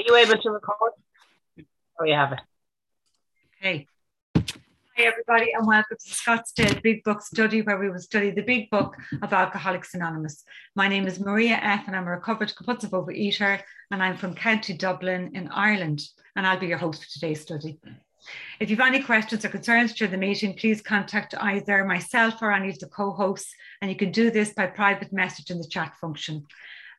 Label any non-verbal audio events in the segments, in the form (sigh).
Are you able to record? Oh, you have it. Okay. Hi, everybody, and welcome to Scottsdale Big Book Study, where we will study the Big Book of Alcoholics Anonymous. My name is Maria F., and I'm a recovered compulsive overeater, and I'm from County Dublin in Ireland, and I'll be your host for today's study. If you have any questions or concerns during the meeting, please contact either myself or any of the co-hosts, and you can do this by private message in the chat function.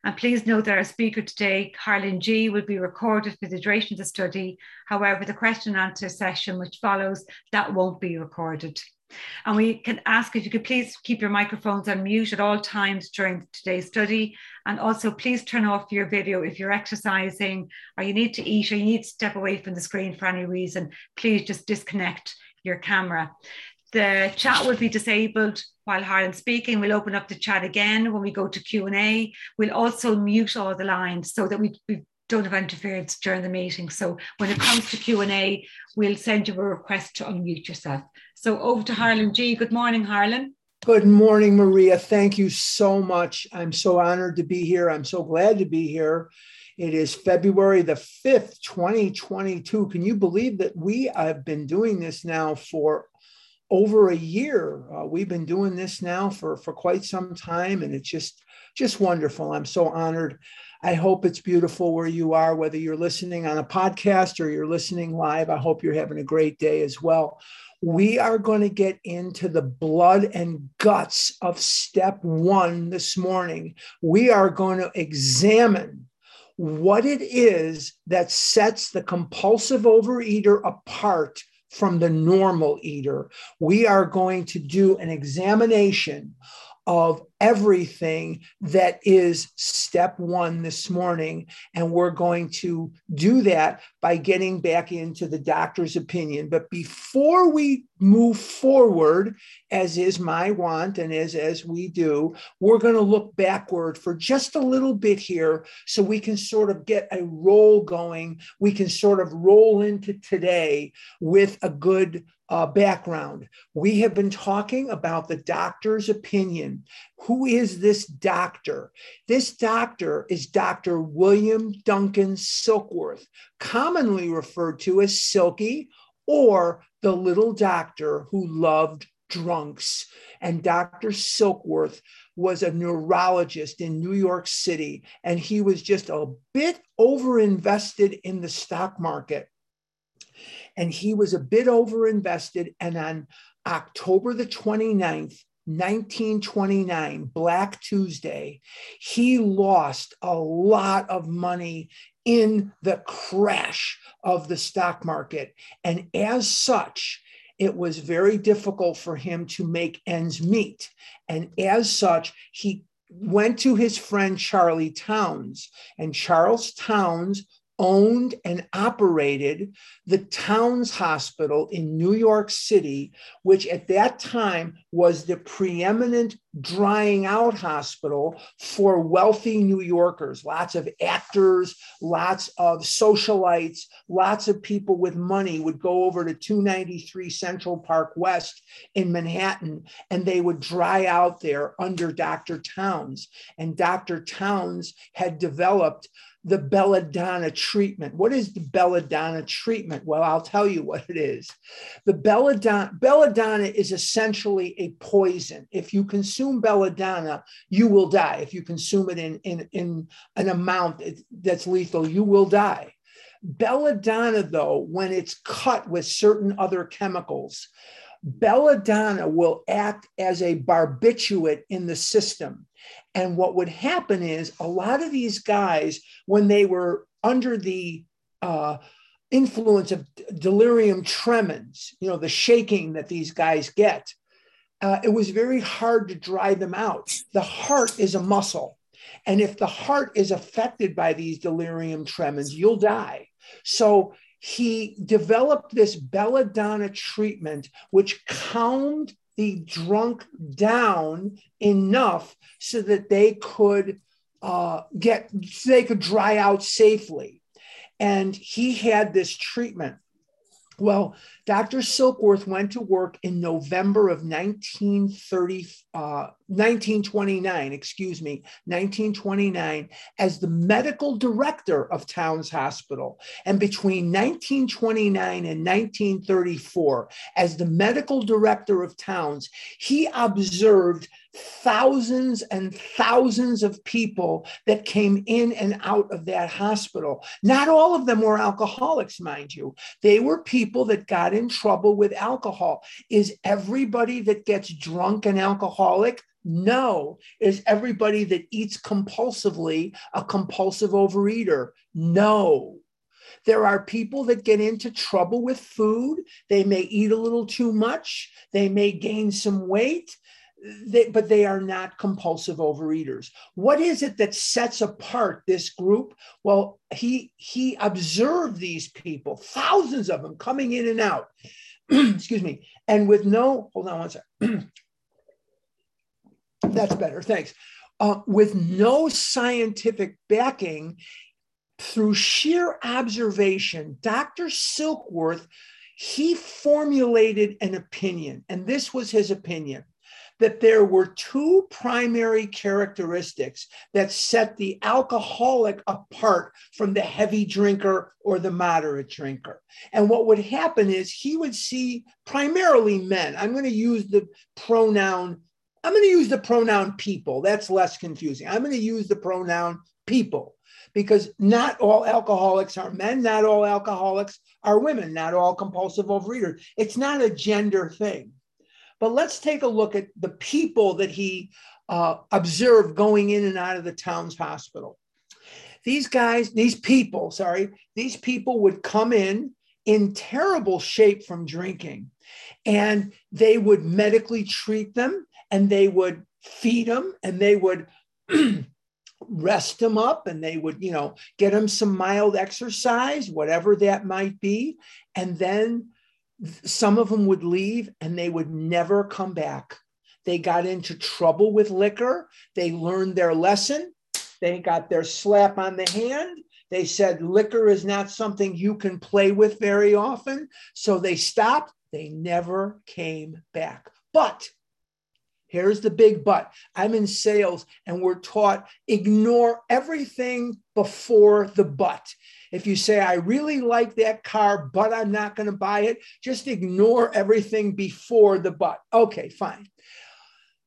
And please note that our speaker today, Harlan G, will be recorded for the duration of the study. However, the question and answer session which follows, that won't be recorded. And we can ask if you could please keep your microphones on mute at all times during today's study. And also please turn off your video if you're exercising or you need to eat or you need to step away from the screen for any reason. Please just disconnect your camera. The chat will be disabled while Harlan's speaking. We'll open up the chat again when we go to Q&A. We'll also mute all the lines so that we, we don't have interference during the meeting. So when it comes to Q&A, we'll send you a request to unmute yourself. So over to Harlan G. Good morning, Harlan. Good morning, Maria. Thank you so much. I'm so honored to be here. I'm so glad to be here. It is February the 5th, 2022. Can you believe that we have been doing this now for over a year. Uh, we've been doing this now for, for quite some time, and it's just just wonderful. I'm so honored. I hope it's beautiful where you are, whether you're listening on a podcast or you're listening live. I hope you're having a great day as well. We are going to get into the blood and guts of step one this morning. We are going to examine what it is that sets the compulsive overeater apart from the normal eater. We are going to do an examination of everything that is step one this morning. And we're going to do that by getting back into the doctor's opinion. But before we move forward, as is my want and as, as we do, we're going to look backward for just a little bit here so we can sort of get a roll going. We can sort of roll into today with a good uh, background. We have been talking about the doctor's opinion. Who is this doctor? This doctor is Dr. William Duncan Silkworth, commonly referred to as Silky or the little doctor who loved drunks. And Dr. Silkworth was a neurologist in New York City, and he was just a bit overinvested in the stock market and he was a bit overinvested. And on October the 29th, 1929, Black Tuesday, he lost a lot of money in the crash of the stock market. And as such, it was very difficult for him to make ends meet. And as such, he went to his friend Charlie Towns, and Charles Towns owned and operated the Towns Hospital in New York City, which at that time was the preeminent drying out hospital for wealthy New Yorkers. Lots of actors, lots of socialites, lots of people with money would go over to 293 Central Park West in Manhattan and they would dry out there under Dr. Towns. And Dr. Towns had developed the belladonna treatment. What is the belladonna treatment? Well, I'll tell you what it is. The belladonna, belladonna is essentially a poison. If you consume belladonna, you will die. If you consume it in, in, in an amount that's lethal, you will die. Belladonna, though, when it's cut with certain other chemicals, belladonna will act as a barbiturate in the system. And what would happen is a lot of these guys, when they were under the uh, influence of delirium tremens, you know, the shaking that these guys get, uh, it was very hard to drive them out. The heart is a muscle. And if the heart is affected by these delirium tremens, you'll die. So he developed this belladonna treatment, which calmed the drunk down enough so that they could uh, get so they could dry out safely. And he had this treatment. Well, Dr. Silkworth went to work in November of 1930, uh, 1929, excuse me, 1929, as the medical director of Towns Hospital. And between 1929 and 1934, as the medical director of Towns, he observed thousands and thousands of people that came in and out of that hospital. Not all of them were alcoholics, mind you. They were people that got in trouble with alcohol. Is everybody that gets drunk an alcoholic? No. Is everybody that eats compulsively a compulsive overeater? No. There are people that get into trouble with food. They may eat a little too much. They may gain some weight they, but they are not compulsive overeaters. What is it that sets apart this group? Well, he he observed these people, thousands of them coming in and out. (clears throat) Excuse me, and with no hold on one second. (clears throat) That's better, thanks. Uh, with no scientific backing, through sheer observation, Dr. Silkworth he formulated an opinion, and this was his opinion that there were two primary characteristics that set the alcoholic apart from the heavy drinker or the moderate drinker. And what would happen is he would see primarily men. I'm going to use the pronoun, I'm going to use the pronoun people. That's less confusing. I'm going to use the pronoun people because not all alcoholics are men, not all alcoholics are women, not all compulsive overeaters. It's not a gender thing. But let's take a look at the people that he uh, observed going in and out of the Towns hospital. These guys, these people, sorry, these people would come in in terrible shape from drinking, and they would medically treat them, and they would feed them, and they would (clears throat) rest them up and they would you know get them some mild exercise whatever that might be and then some of them would leave and they would never come back. They got into trouble with liquor. They learned their lesson. They got their slap on the hand. They said liquor is not something you can play with very often. So they stopped. They never came back. But here's the big but I'm in sales and we're taught ignore everything before the but. If you say, I really like that car, but I'm not going to buy it, just ignore everything before the but. Okay, fine.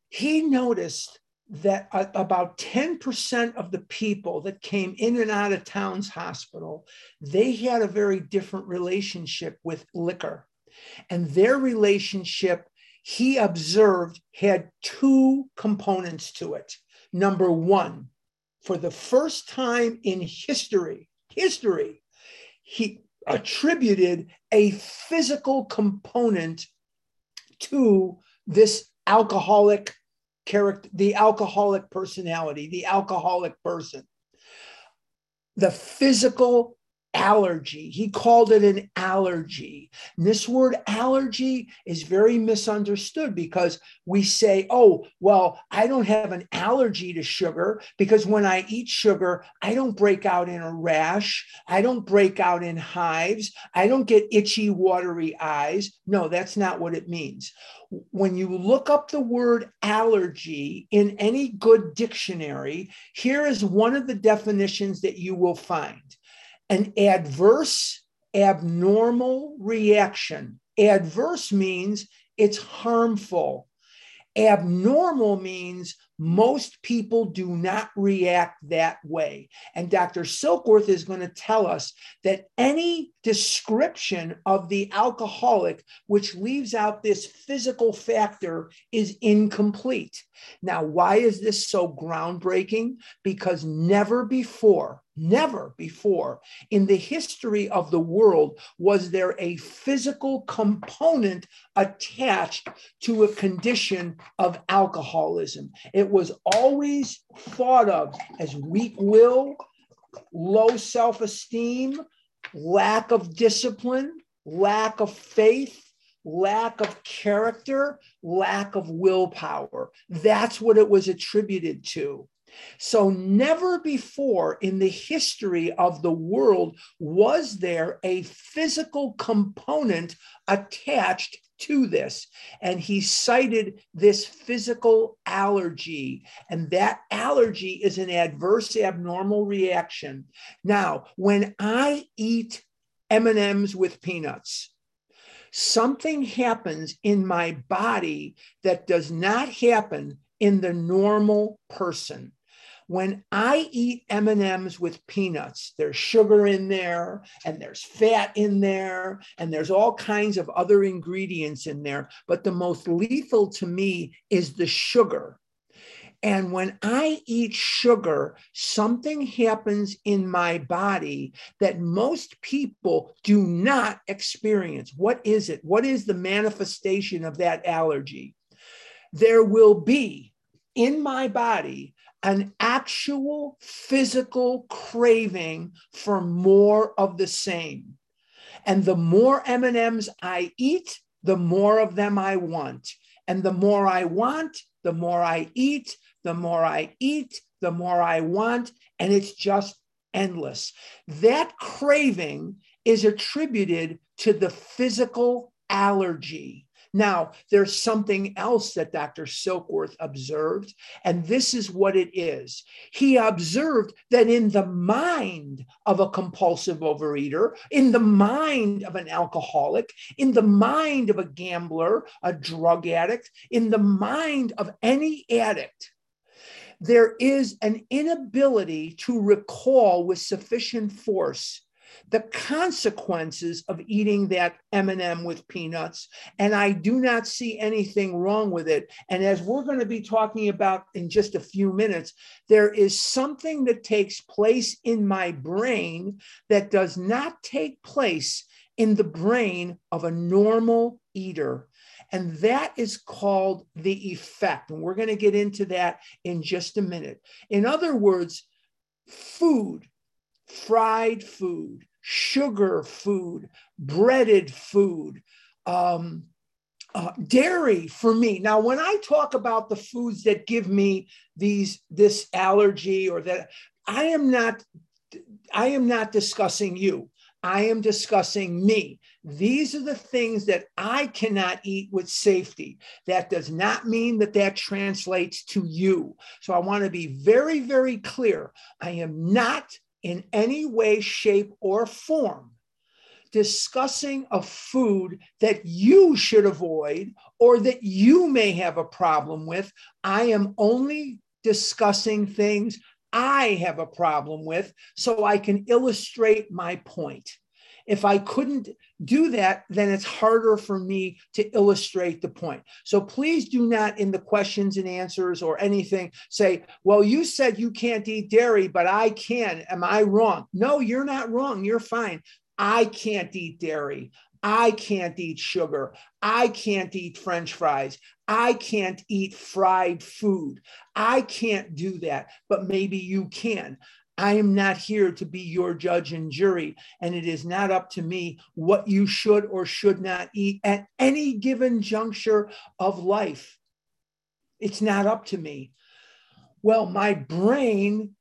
He noticed that about 10% of the people that came in and out of Towns Hospital, they had a very different relationship with liquor. And their relationship, he observed, had two components to it. Number one, for the first time in history, history, he attributed a physical component to this alcoholic character, the alcoholic personality, the alcoholic person. The physical allergy. He called it an allergy. And this word allergy is very misunderstood because we say, oh, well, I don't have an allergy to sugar because when I eat sugar, I don't break out in a rash. I don't break out in hives. I don't get itchy, watery eyes. No, that's not what it means. When you look up the word allergy in any good dictionary, here is one of the definitions that you will find an adverse, abnormal reaction. Adverse means it's harmful. Abnormal means most people do not react that way. And Dr. Silkworth is going to tell us that any description of the alcoholic, which leaves out this physical factor, is incomplete. Now, why is this so groundbreaking? Because never before Never before in the history of the world was there a physical component attached to a condition of alcoholism. It was always thought of as weak will, low self esteem, lack of discipline, lack of faith, lack of character, lack of willpower. That's what it was attributed to. So, never before in the history of the world was there a physical component attached to this. And he cited this physical allergy. And that allergy is an adverse abnormal reaction. Now, when I eat M&Ms with peanuts, something happens in my body that does not happen in the normal person when i eat m&ms with peanuts there's sugar in there and there's fat in there and there's all kinds of other ingredients in there but the most lethal to me is the sugar and when I eat sugar, something happens in my body that most people do not experience. What is it? What is the manifestation of that allergy? There will be in my body an actual physical craving for more of the same. And the more M&Ms I eat, the more of them I want. And the more I want, the more I eat, the more I eat, the more I want. And it's just endless. That craving is attributed to the physical allergy. Now, there's something else that Dr. Silkworth observed, and this is what it is. He observed that in the mind of a compulsive overeater, in the mind of an alcoholic, in the mind of a gambler, a drug addict, in the mind of any addict, there is an inability to recall with sufficient force the consequences of eating that m&m with peanuts and i do not see anything wrong with it and as we're going to be talking about in just a few minutes there is something that takes place in my brain that does not take place in the brain of a normal eater and that is called the effect. And we're going to get into that in just a minute. In other words, food, fried food, sugar food, breaded food, um, uh, dairy for me. Now, when I talk about the foods that give me these this allergy or that I am not, I am not discussing you. I am discussing me. These are the things that I cannot eat with safety. That does not mean that that translates to you. So I want to be very, very clear. I am not in any way, shape, or form discussing a food that you should avoid or that you may have a problem with. I am only discussing things I have a problem with so I can illustrate my point. If I couldn't do that, then it's harder for me to illustrate the point. So please do not, in the questions and answers or anything, say, Well, you said you can't eat dairy, but I can. Am I wrong? No, you're not wrong. You're fine. I can't eat dairy. I can't eat sugar. I can't eat french fries. I can't eat fried food. I can't do that, but maybe you can. I am not here to be your judge and jury, and it is not up to me what you should or should not eat at any given juncture of life. It's not up to me. Well, my brain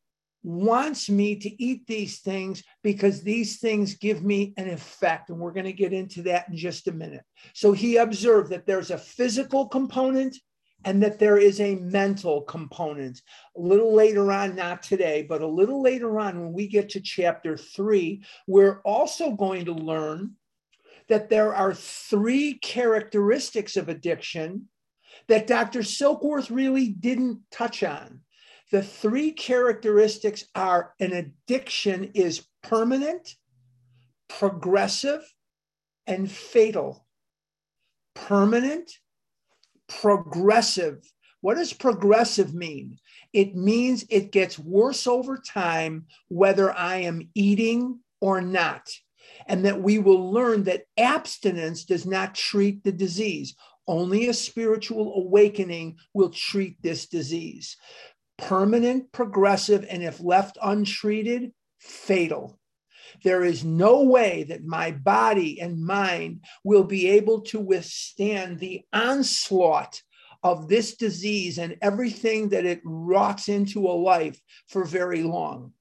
wants me to eat these things because these things give me an effect. And we're going to get into that in just a minute. So he observed that there's a physical component and that there is a mental component. A little later on, not today, but a little later on, when we get to chapter three, we're also going to learn that there are three characteristics of addiction that Dr. Silkworth really didn't touch on. The three characteristics are an addiction is permanent, progressive, and fatal. Permanent, progressive. What does progressive mean? It means it gets worse over time, whether I am eating or not. And that we will learn that abstinence does not treat the disease. Only a spiritual awakening will treat this disease. Permanent, progressive, and if left untreated, fatal. There is no way that my body and mind will be able to withstand the onslaught of this disease and everything that it rots into a life for very long.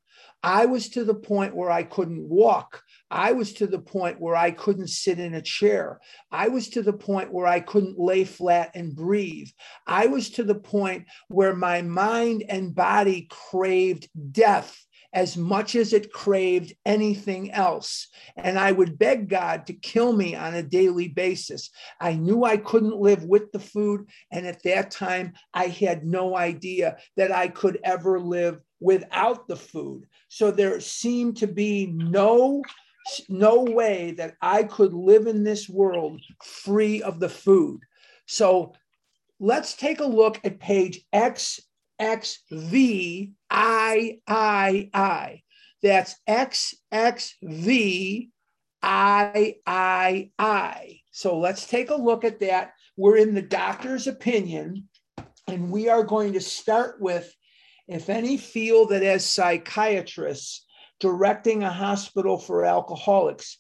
I was to the point where I couldn't walk. I was to the point where I couldn't sit in a chair. I was to the point where I couldn't lay flat and breathe. I was to the point where my mind and body craved death as much as it craved anything else. And I would beg God to kill me on a daily basis. I knew I couldn't live with the food. And at that time, I had no idea that I could ever live without the food. So there seemed to be no no way that I could live in this world free of the food. So let's take a look at page XXV I I I. That's XXV I I I. So let's take a look at that. We're in the doctor's opinion, and we are going to start with if any feel that as psychiatrists directing a hospital for alcoholics,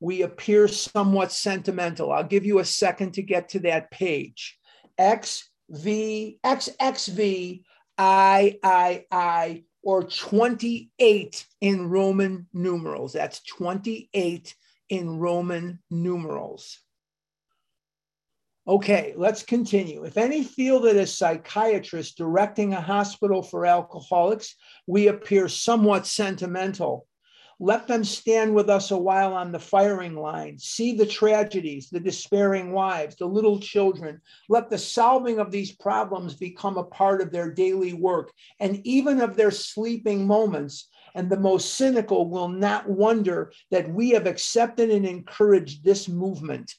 we appear somewhat sentimental. I'll give you a second to get to that page. XV, XXV, I, I, I, or 28 in Roman numerals. That's 28 in Roman numerals. Okay, let's continue. If any feel that as psychiatrists directing a hospital for alcoholics, we appear somewhat sentimental, let them stand with us a while on the firing line, see the tragedies, the despairing wives, the little children. Let the solving of these problems become a part of their daily work and even of their sleeping moments. And the most cynical will not wonder that we have accepted and encouraged this movement.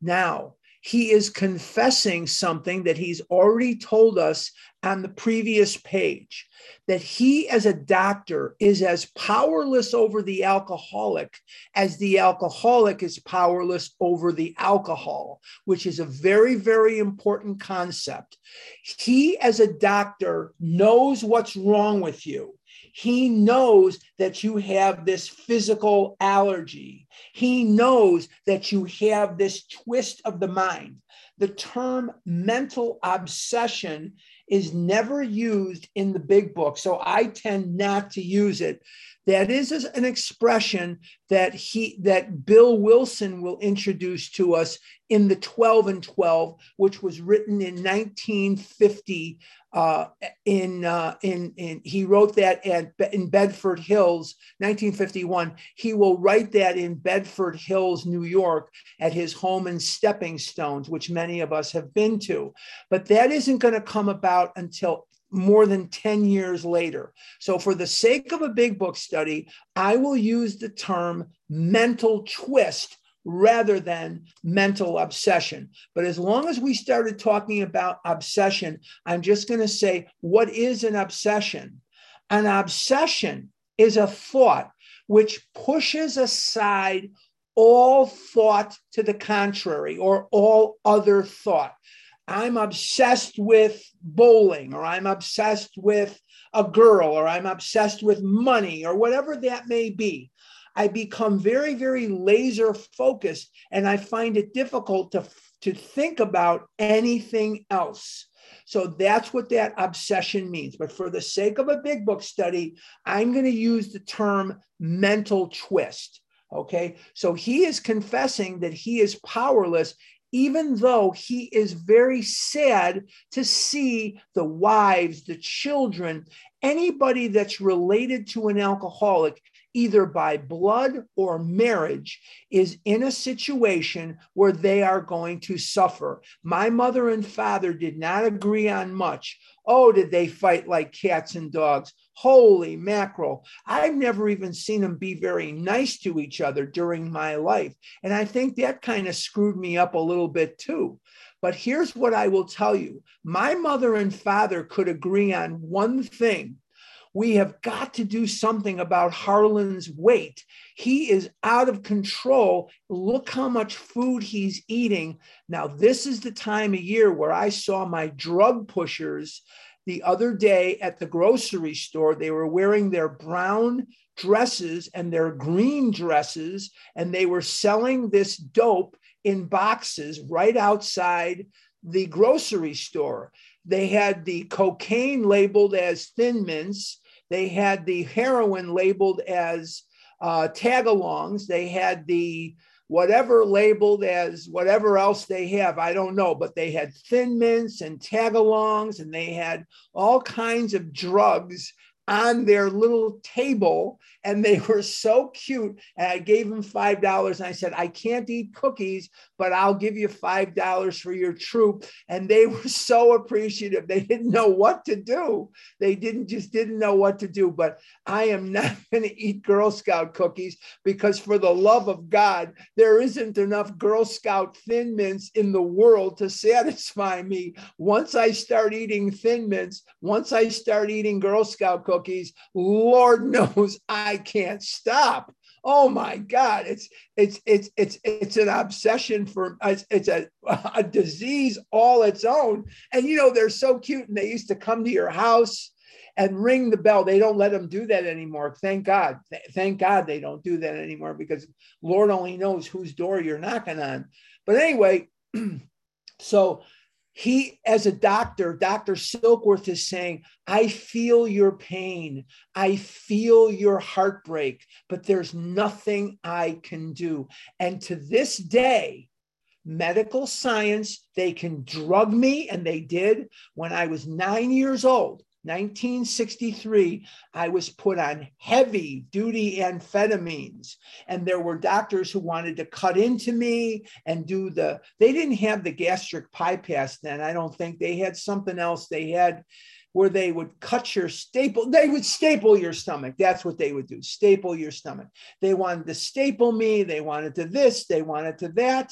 Now, he is confessing something that he's already told us on the previous page that he, as a doctor, is as powerless over the alcoholic as the alcoholic is powerless over the alcohol, which is a very, very important concept. He, as a doctor, knows what's wrong with you. He knows that you have this physical allergy. He knows that you have this twist of the mind. The term mental obsession is never used in the big book, so I tend not to use it. That is an expression that he that Bill Wilson will introduce to us in the 12 and 12, which was written in 1950 uh, in, uh, in, in, he wrote that at, in Bedford Hills, 1951. He will write that in Bedford Hills, New York, at his home in Stepping Stones, which many of us have been to. But that isn't going to come about until more than 10 years later. So, for the sake of a big book study, I will use the term mental twist rather than mental obsession. But as long as we started talking about obsession, I'm just going to say, what is an obsession? An obsession is a thought which pushes aside all thought to the contrary or all other thought. I'm obsessed with bowling, or I'm obsessed with a girl, or I'm obsessed with money, or whatever that may be. I become very, very laser focused and I find it difficult to, to think about anything else. So that's what that obsession means. But for the sake of a big book study, I'm going to use the term mental twist. Okay. So he is confessing that he is powerless, even though he is very sad to see the wives, the children, anybody that's related to an alcoholic either by blood or marriage, is in a situation where they are going to suffer. My mother and father did not agree on much. Oh, did they fight like cats and dogs? Holy mackerel. I've never even seen them be very nice to each other during my life. And I think that kind of screwed me up a little bit too. But here's what I will tell you my mother and father could agree on one thing we have got to do something about Harlan's weight. He is out of control. Look how much food he's eating. Now, this is the time of year where I saw my drug pushers the other day at the grocery store. They were wearing their brown dresses and their green dresses, and they were selling this dope in boxes right outside the grocery store. They had the cocaine labeled as thin mints. They had the heroin labeled as uh, tagalongs. They had the whatever labeled as whatever else they have, I don't know, but they had thin mints and tagalongs and they had all kinds of drugs on their little table and they were so cute. And I gave them $5 and I said, I can't eat cookies, but I'll give you $5 for your troop. And they (laughs) were so appreciative. They didn't know what to do. They didn't just didn't know what to do. But I am not (laughs) going to eat Girl Scout cookies because for the love of God, there isn't enough Girl Scout thin mints in the world to satisfy me. Once I start eating thin mints, once I start eating Girl Scout cookies, Lord (laughs) knows I can't stop. Oh my god it's it's it's it's it's an obsession for it's, it's a, (laughs) a disease all its own. And you know they're so cute and they used to come to your house and ring the bell. They don't let them do that anymore. Thank god thank god they don't do that anymore because lord only knows whose door you're knocking on. But anyway (clears throat) so he as a doctor dr silkworth is saying i feel your pain. I feel your heartbreak but there's nothing i can do. And to this day medical science they can drug me and they did when i was nine years old 1963, I was put on heavy duty amphetamines. And there were doctors who wanted to cut into me and do the, they didn't have the gastric bypass then. I don't think they had something else. They had where they would cut your staple, they would staple your stomach. That's what they would do, staple your stomach. They wanted to staple me, they wanted to this, they wanted to that.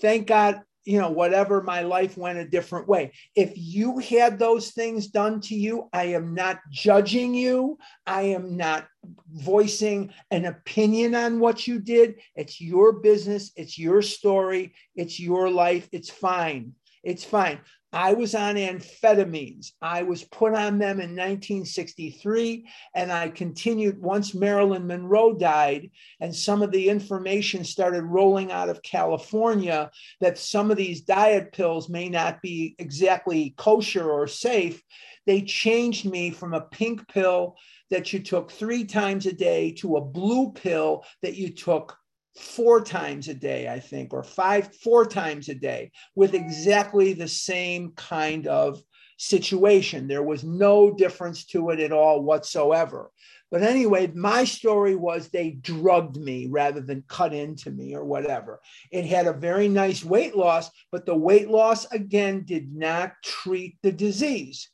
Thank God you know, whatever my life went a different way. If you had those things done to you, I am not judging you. I am not voicing an opinion on what you did. It's your business. It's your story. It's your life. It's fine. It's fine. I was on amphetamines. I was put on them in 1963, and I continued once Marilyn Monroe died, and some of the information started rolling out of California that some of these diet pills may not be exactly kosher or safe. They changed me from a pink pill that you took three times a day to a blue pill that you took four times a day, I think, or five, four times a day with exactly the same kind of situation. There was no difference to it at all whatsoever. But anyway, my story was they drugged me rather than cut into me or whatever. It had a very nice weight loss, but the weight loss again did not treat the disease.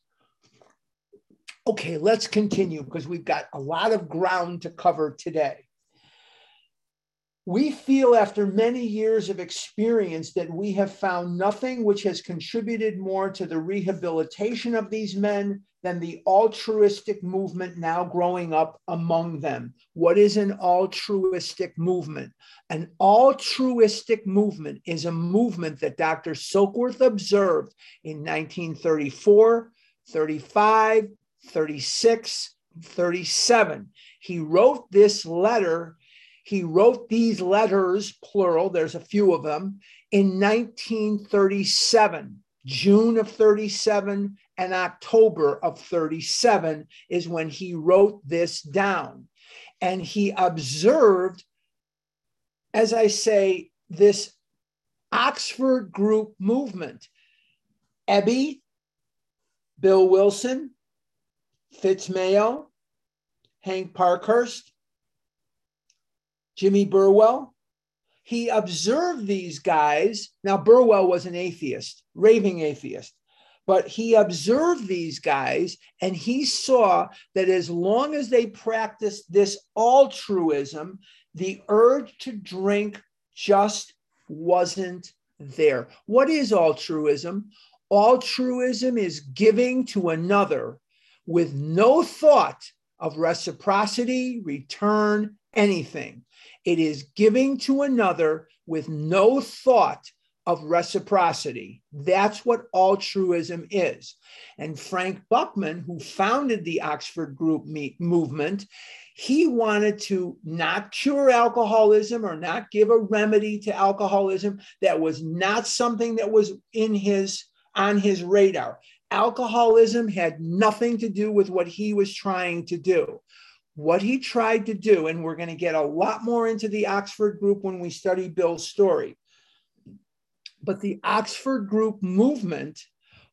Okay, let's continue because we've got a lot of ground to cover today we feel after many years of experience that we have found nothing which has contributed more to the rehabilitation of these men than the altruistic movement now growing up among them. What is an altruistic movement? An altruistic movement is a movement that Dr. Silkworth observed in 1934, 35, 36, 37. He wrote this letter he wrote these letters, plural, there's a few of them, in 1937. June of 37 and October of 37 is when he wrote this down. And he observed, as I say, this Oxford group movement. Ebby, Bill Wilson, Fitz Mayo, Hank Parkhurst, Jimmy Burwell. He observed these guys. Now, Burwell was an atheist, raving atheist, but he observed these guys and he saw that as long as they practiced this altruism, the urge to drink just wasn't there. What is altruism? Altruism is giving to another with no thought of reciprocity, return, anything. It is giving to another with no thought of reciprocity. That's what altruism is. And Frank Buchman, who founded the Oxford Group movement, he wanted to not cure alcoholism or not give a remedy to alcoholism. That was not something that was in his on his radar. Alcoholism had nothing to do with what he was trying to do. What he tried to do, and we're going to get a lot more into the Oxford group when we study Bill's story. But the Oxford group movement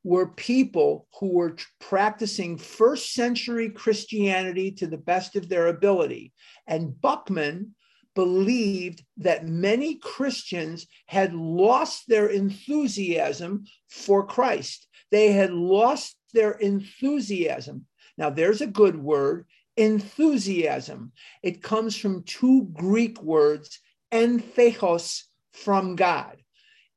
were people who were practicing first century Christianity to the best of their ability. And Buchman believed that many Christians had lost their enthusiasm for Christ. They had lost their enthusiasm. Now, there's a good word enthusiasm. It comes from two Greek words, entheos, from God.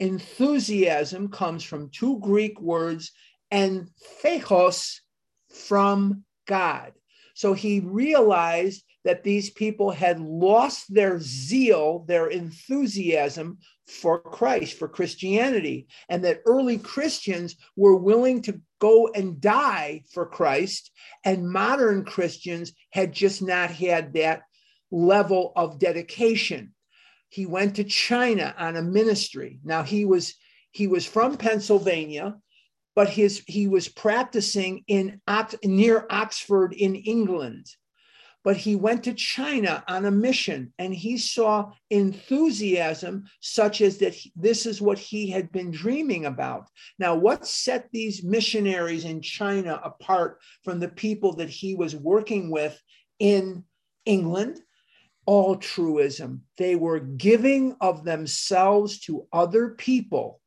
Enthusiasm comes from two Greek words, entheos, from God. So he realized that these people had lost their zeal, their enthusiasm for Christ, for Christianity, and that early Christians were willing to go and die for Christ, and modern Christians had just not had that level of dedication. He went to China on a ministry. Now he was he was from Pennsylvania, but his he was practicing in near Oxford in England but he went to China on a mission and he saw enthusiasm such as that he, this is what he had been dreaming about. Now, what set these missionaries in China apart from the people that he was working with in England? Altruism. They were giving of themselves to other people.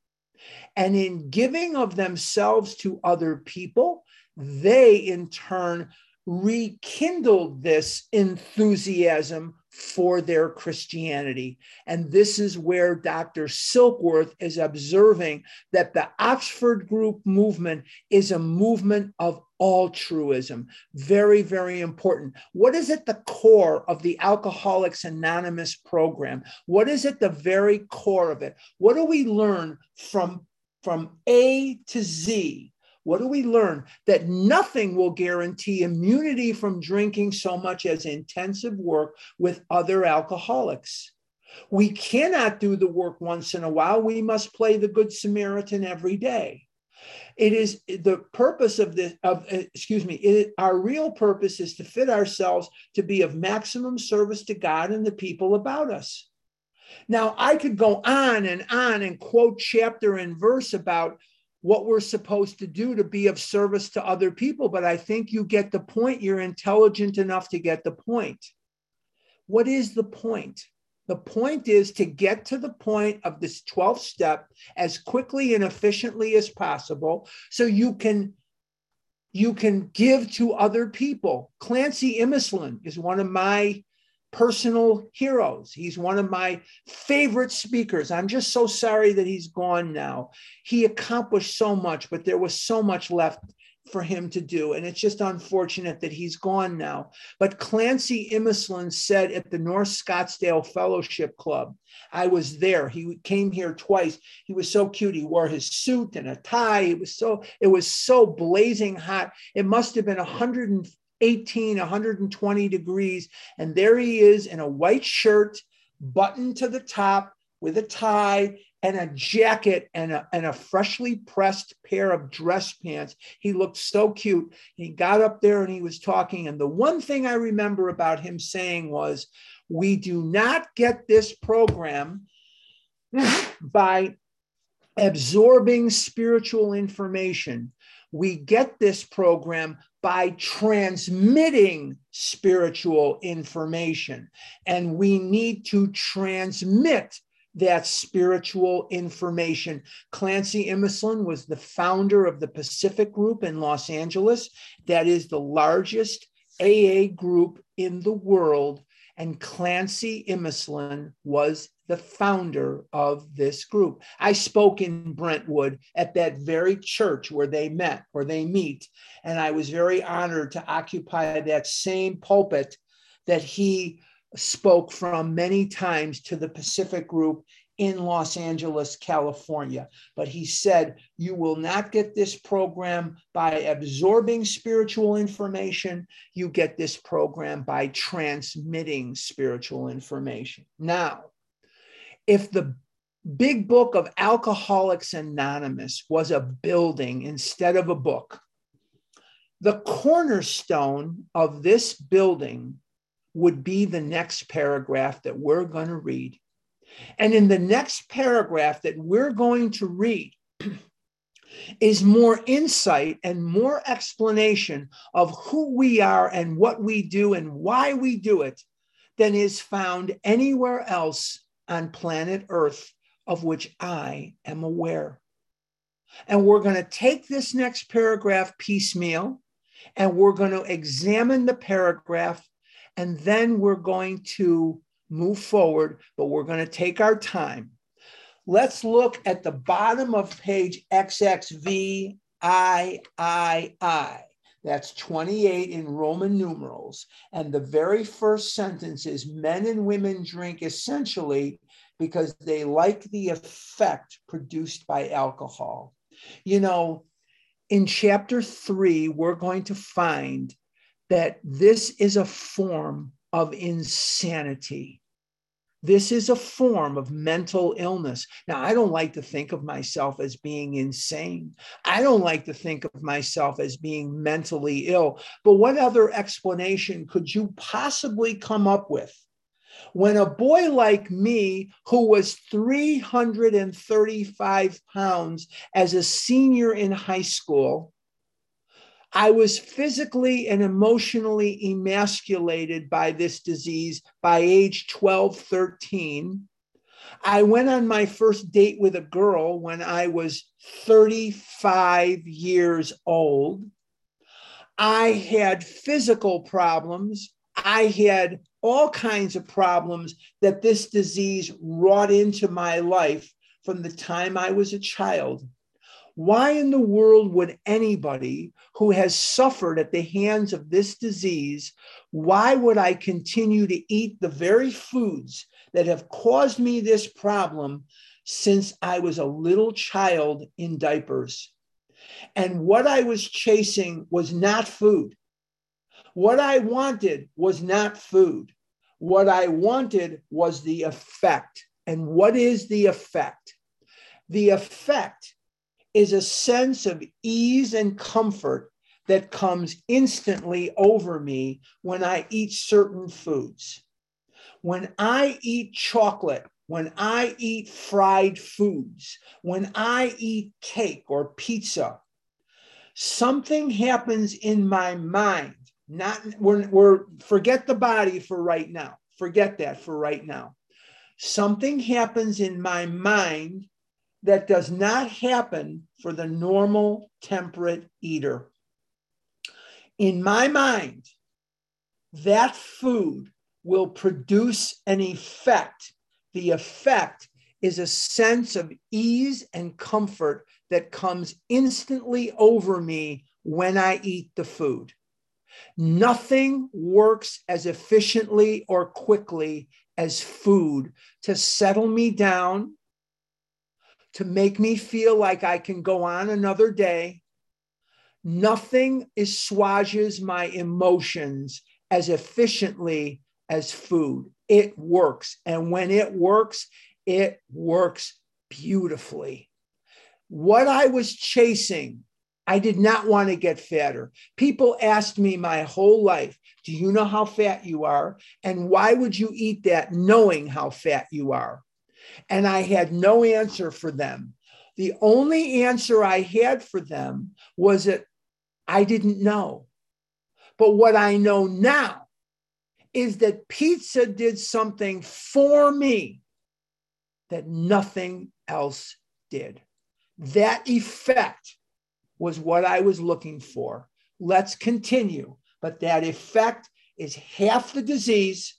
And in giving of themselves to other people, they in turn rekindled this enthusiasm for their Christianity. And this is where Dr. Silkworth is observing that the Oxford Group movement is a movement of altruism. Very, very important. What is at the core of the Alcoholics Anonymous program? What is at the very core of it? What do we learn from, from A to Z? What do we learn? That nothing will guarantee immunity from drinking so much as intensive work with other alcoholics. We cannot do the work once in a while. We must play the Good Samaritan every day. It is the purpose of this, of, uh, excuse me, it, our real purpose is to fit ourselves to be of maximum service to God and the people about us. Now, I could go on and on and quote chapter and verse about what we're supposed to do to be of service to other people. But I think you get the point. You're intelligent enough to get the point. What is the point? The point is to get to the point of this 12th step as quickly and efficiently as possible so you can you can give to other people. Clancy Imislund is one of my personal heroes. He's one of my favorite speakers. I'm just so sorry that he's gone now. He accomplished so much, but there was so much left for him to do. And it's just unfortunate that he's gone now. But Clancy Imislund said at the North Scottsdale Fellowship Club, I was there. He came here twice. He was so cute. He wore his suit and a tie. It was so, it was so blazing hot. It must have been 100 18, 120 degrees. And there he is in a white shirt, buttoned to the top with a tie and a jacket and a, and a freshly pressed pair of dress pants. He looked so cute. He got up there and he was talking. And the one thing I remember about him saying was, We do not get this program (laughs) by absorbing spiritual information. We get this program by transmitting spiritual information. And we need to transmit that spiritual information. Clancy Imislund was the founder of the Pacific Group in Los Angeles. That is the largest AA group in the world. And Clancy Imislund was the founder of this group. I spoke in Brentwood at that very church where they met, where they meet. And I was very honored to occupy that same pulpit that he spoke from many times to the Pacific Group in Los Angeles, California. But he said, You will not get this program by absorbing spiritual information. You get this program by transmitting spiritual information. Now, if the big book of Alcoholics Anonymous was a building instead of a book. The cornerstone of this building would be the next paragraph that we're going to read. And in the next paragraph that we're going to read (clears throat) is more insight and more explanation of who we are and what we do and why we do it than is found anywhere else on planet Earth of which I am aware. And we're going to take this next paragraph piecemeal and we're going to examine the paragraph and then we're going to move forward, but we're going to take our time. Let's look at the bottom of page XXVIII. That's 28 in Roman numerals. And the very first sentence is men and women drink essentially because they like the effect produced by alcohol. You know, in chapter three, we're going to find that this is a form of insanity. This is a form of mental illness. Now, I don't like to think of myself as being insane. I don't like to think of myself as being mentally ill. But what other explanation could you possibly come up with when a boy like me, who was 335 pounds as a senior in high school, I was physically and emotionally emasculated by this disease by age 12, 13. I went on my first date with a girl when I was 35 years old. I had physical problems. I had all kinds of problems that this disease wrought into my life from the time I was a child. Why in the world would anybody who has suffered at the hands of this disease, why would I continue to eat the very foods that have caused me this problem since I was a little child in diapers? And what I was chasing was not food. What I wanted was not food. What I wanted was the effect. And what is the effect? The effect is a sense of ease and comfort that comes instantly over me when I eat certain foods. When I eat chocolate, when I eat fried foods, when I eat cake or pizza, something happens in my mind. Not we're, we're forget the body for right now. Forget that for right now. Something happens in my mind that does not happen for the normal temperate eater. In my mind, that food will produce an effect. The effect is a sense of ease and comfort that comes instantly over me when I eat the food. Nothing works as efficiently or quickly as food to settle me down, to make me feel like I can go on another day. Nothing assuages my emotions as efficiently as food. It works. And when it works, it works beautifully. What I was chasing, I did not want to get fatter. People asked me my whole life, Do you know how fat you are? And why would you eat that knowing how fat you are? And I had no answer for them. The only answer I had for them was that I didn't know. But what I know now is that pizza did something for me that nothing else did. That effect was what I was looking for. Let's continue. But that effect is half the disease,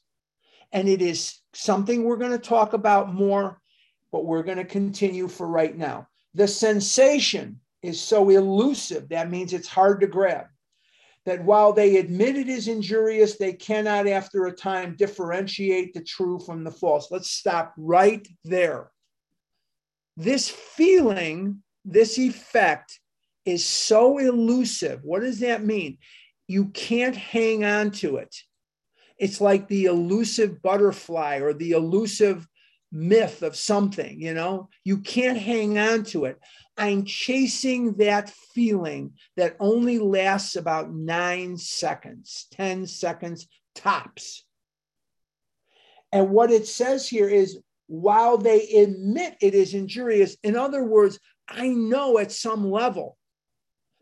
and it is something we're going to talk about more, but we're going to continue for right now. The sensation is so elusive, that means it's hard to grab. That while they admit it is injurious, they cannot, after a time, differentiate the true from the false. Let's stop right there. This feeling, this effect is so elusive. What does that mean? You can't hang on to it it's like the elusive butterfly or the elusive myth of something, you know, you can't hang on to it. I'm chasing that feeling that only lasts about nine seconds, 10 seconds tops. And what it says here is while they admit it is injurious, in other words, I know at some level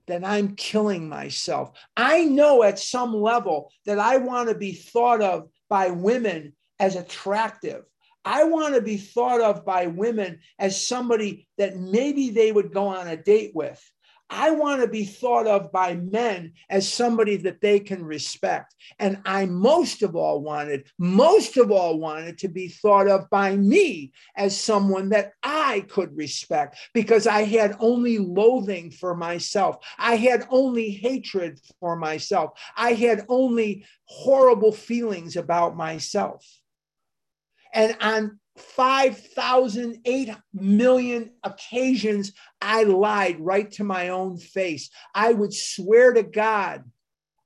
that I'm killing myself. I know at some level that I want to be thought of by women as attractive. I want to be thought of by women as somebody that maybe they would go on a date with. I want to be thought of by men as somebody that they can respect. And I most of all wanted, most of all wanted to be thought of by me as someone that I could respect because I had only loathing for myself. I had only hatred for myself. I had only horrible feelings about myself. And on 5,000, 8 million occasions, I lied right to my own face. I would swear to God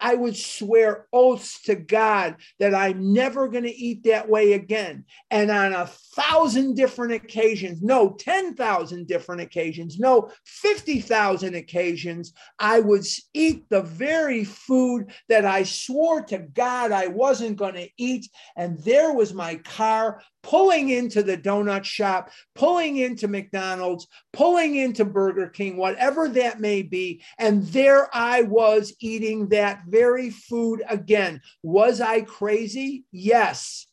I would swear oaths to God that I'm never going to eat that way again. And on a thousand different occasions, no, 10,000 different occasions, no, 50,000 occasions, I would eat the very food that I swore to God I wasn't going to eat. And there was my car pulling into the donut shop, pulling into McDonald's, pulling into Burger King, whatever that may be. And there I was eating that very food again. Was I crazy? Yes.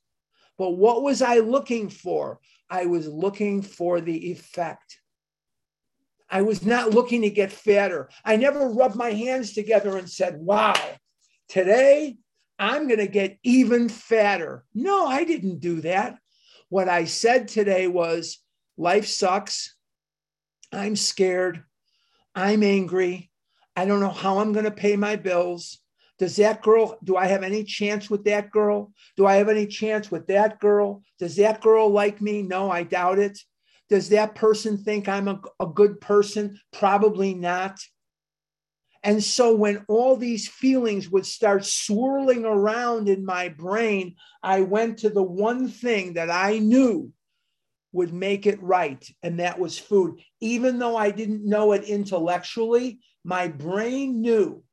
But what was I looking for? I was looking for the effect. I was not looking to get fatter. I never rubbed my hands together and said, wow, today I'm going to get even fatter. No, I didn't do that. What I said today was life sucks. I'm scared. I'm angry. I don't know how I'm going to pay my bills. Does that girl, do I have any chance with that girl? Do I have any chance with that girl? Does that girl like me? No, I doubt it. Does that person think I'm a, a good person? Probably not. And so when all these feelings would start swirling around in my brain, I went to the one thing that I knew would make it right, and that was food. Even though I didn't know it intellectually, my brain knew,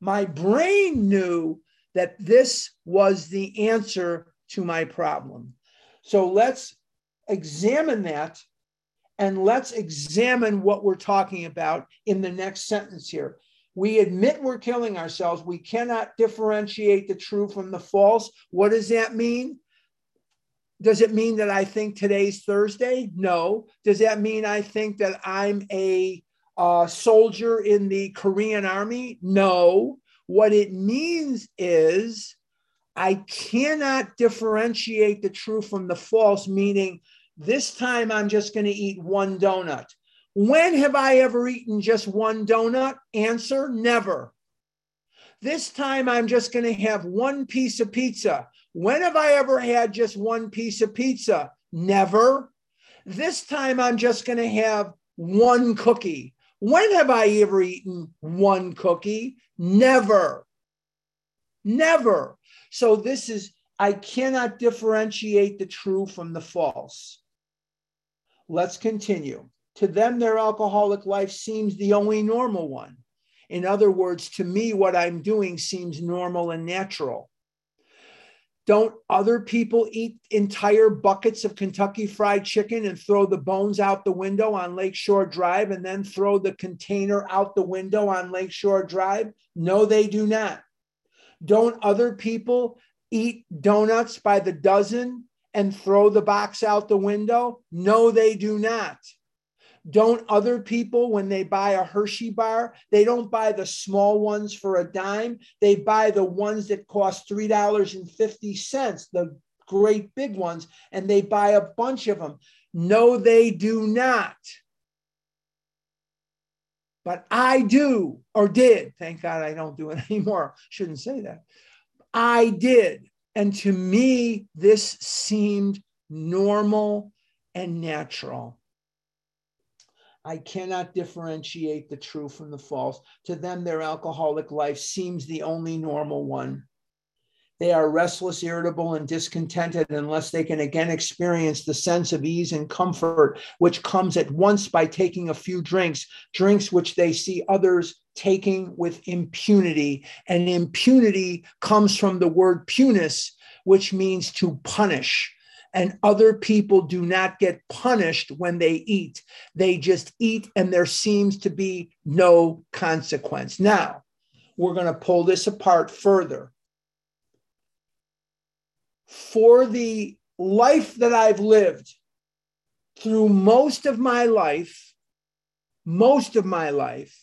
my brain knew that this was the answer to my problem. So let's examine that and let's examine what we're talking about in the next sentence here. We admit we're killing ourselves. We cannot differentiate the true from the false. What does that mean? Does it mean that I think today's Thursday? No. Does that mean I think that I'm a uh, soldier in the Korean army? No. What it means is I cannot differentiate the true from the false, meaning this time I'm just going to eat one donut. When have I ever eaten just one donut? Answer never. This time I'm just going to have one piece of pizza. When have I ever had just one piece of pizza? Never. This time I'm just going to have one cookie. When have I ever eaten one cookie? Never. Never. So this is, I cannot differentiate the true from the false. Let's continue. To them, their alcoholic life seems the only normal one. In other words, to me, what I'm doing seems normal and natural. Don't other people eat entire buckets of Kentucky fried chicken and throw the bones out the window on Lakeshore Drive and then throw the container out the window on Lakeshore Drive? No, they do not. Don't other people eat donuts by the dozen and throw the box out the window? No, they do not. Don't other people, when they buy a Hershey bar, they don't buy the small ones for a dime. They buy the ones that cost $3.50, the great big ones, and they buy a bunch of them. No, they do not. But I do, or did. Thank God I don't do it (laughs) anymore. Shouldn't say that. I did. And to me, this seemed normal and natural. I cannot differentiate the true from the false. To them, their alcoholic life seems the only normal one. They are restless, irritable, and discontented unless they can again experience the sense of ease and comfort, which comes at once by taking a few drinks, drinks which they see others taking with impunity. And impunity comes from the word punis, which means to punish. And other people do not get punished when they eat. They just eat, and there seems to be no consequence. Now, we're going to pull this apart further. For the life that I've lived through most of my life, most of my life,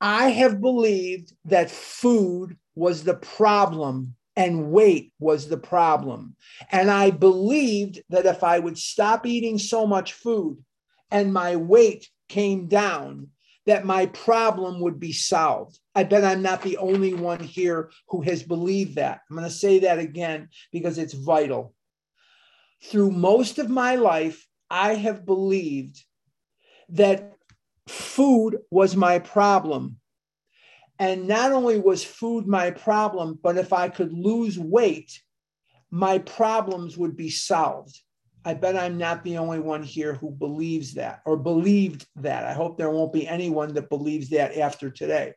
I have believed that food was the problem and weight was the problem. And I believed that if I would stop eating so much food and my weight came down, that my problem would be solved. I bet I'm not the only one here who has believed that. I'm going to say that again because it's vital. Through most of my life, I have believed that food was my problem. And not only was food my problem, but if I could lose weight, my problems would be solved. I bet I'm not the only one here who believes that or believed that. I hope there won't be anyone that believes that after today.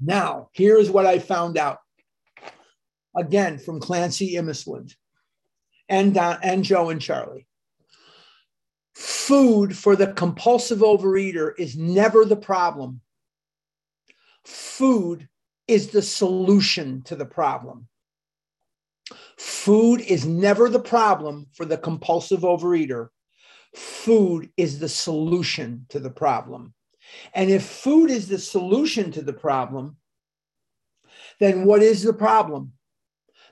Now, here's what I found out. Again, from Clancy Imislund and, and Joe and Charlie. Food for the compulsive overeater is never the problem. Food is the solution to the problem. Food is never the problem for the compulsive overeater. Food is the solution to the problem. And if food is the solution to the problem, then what is the problem?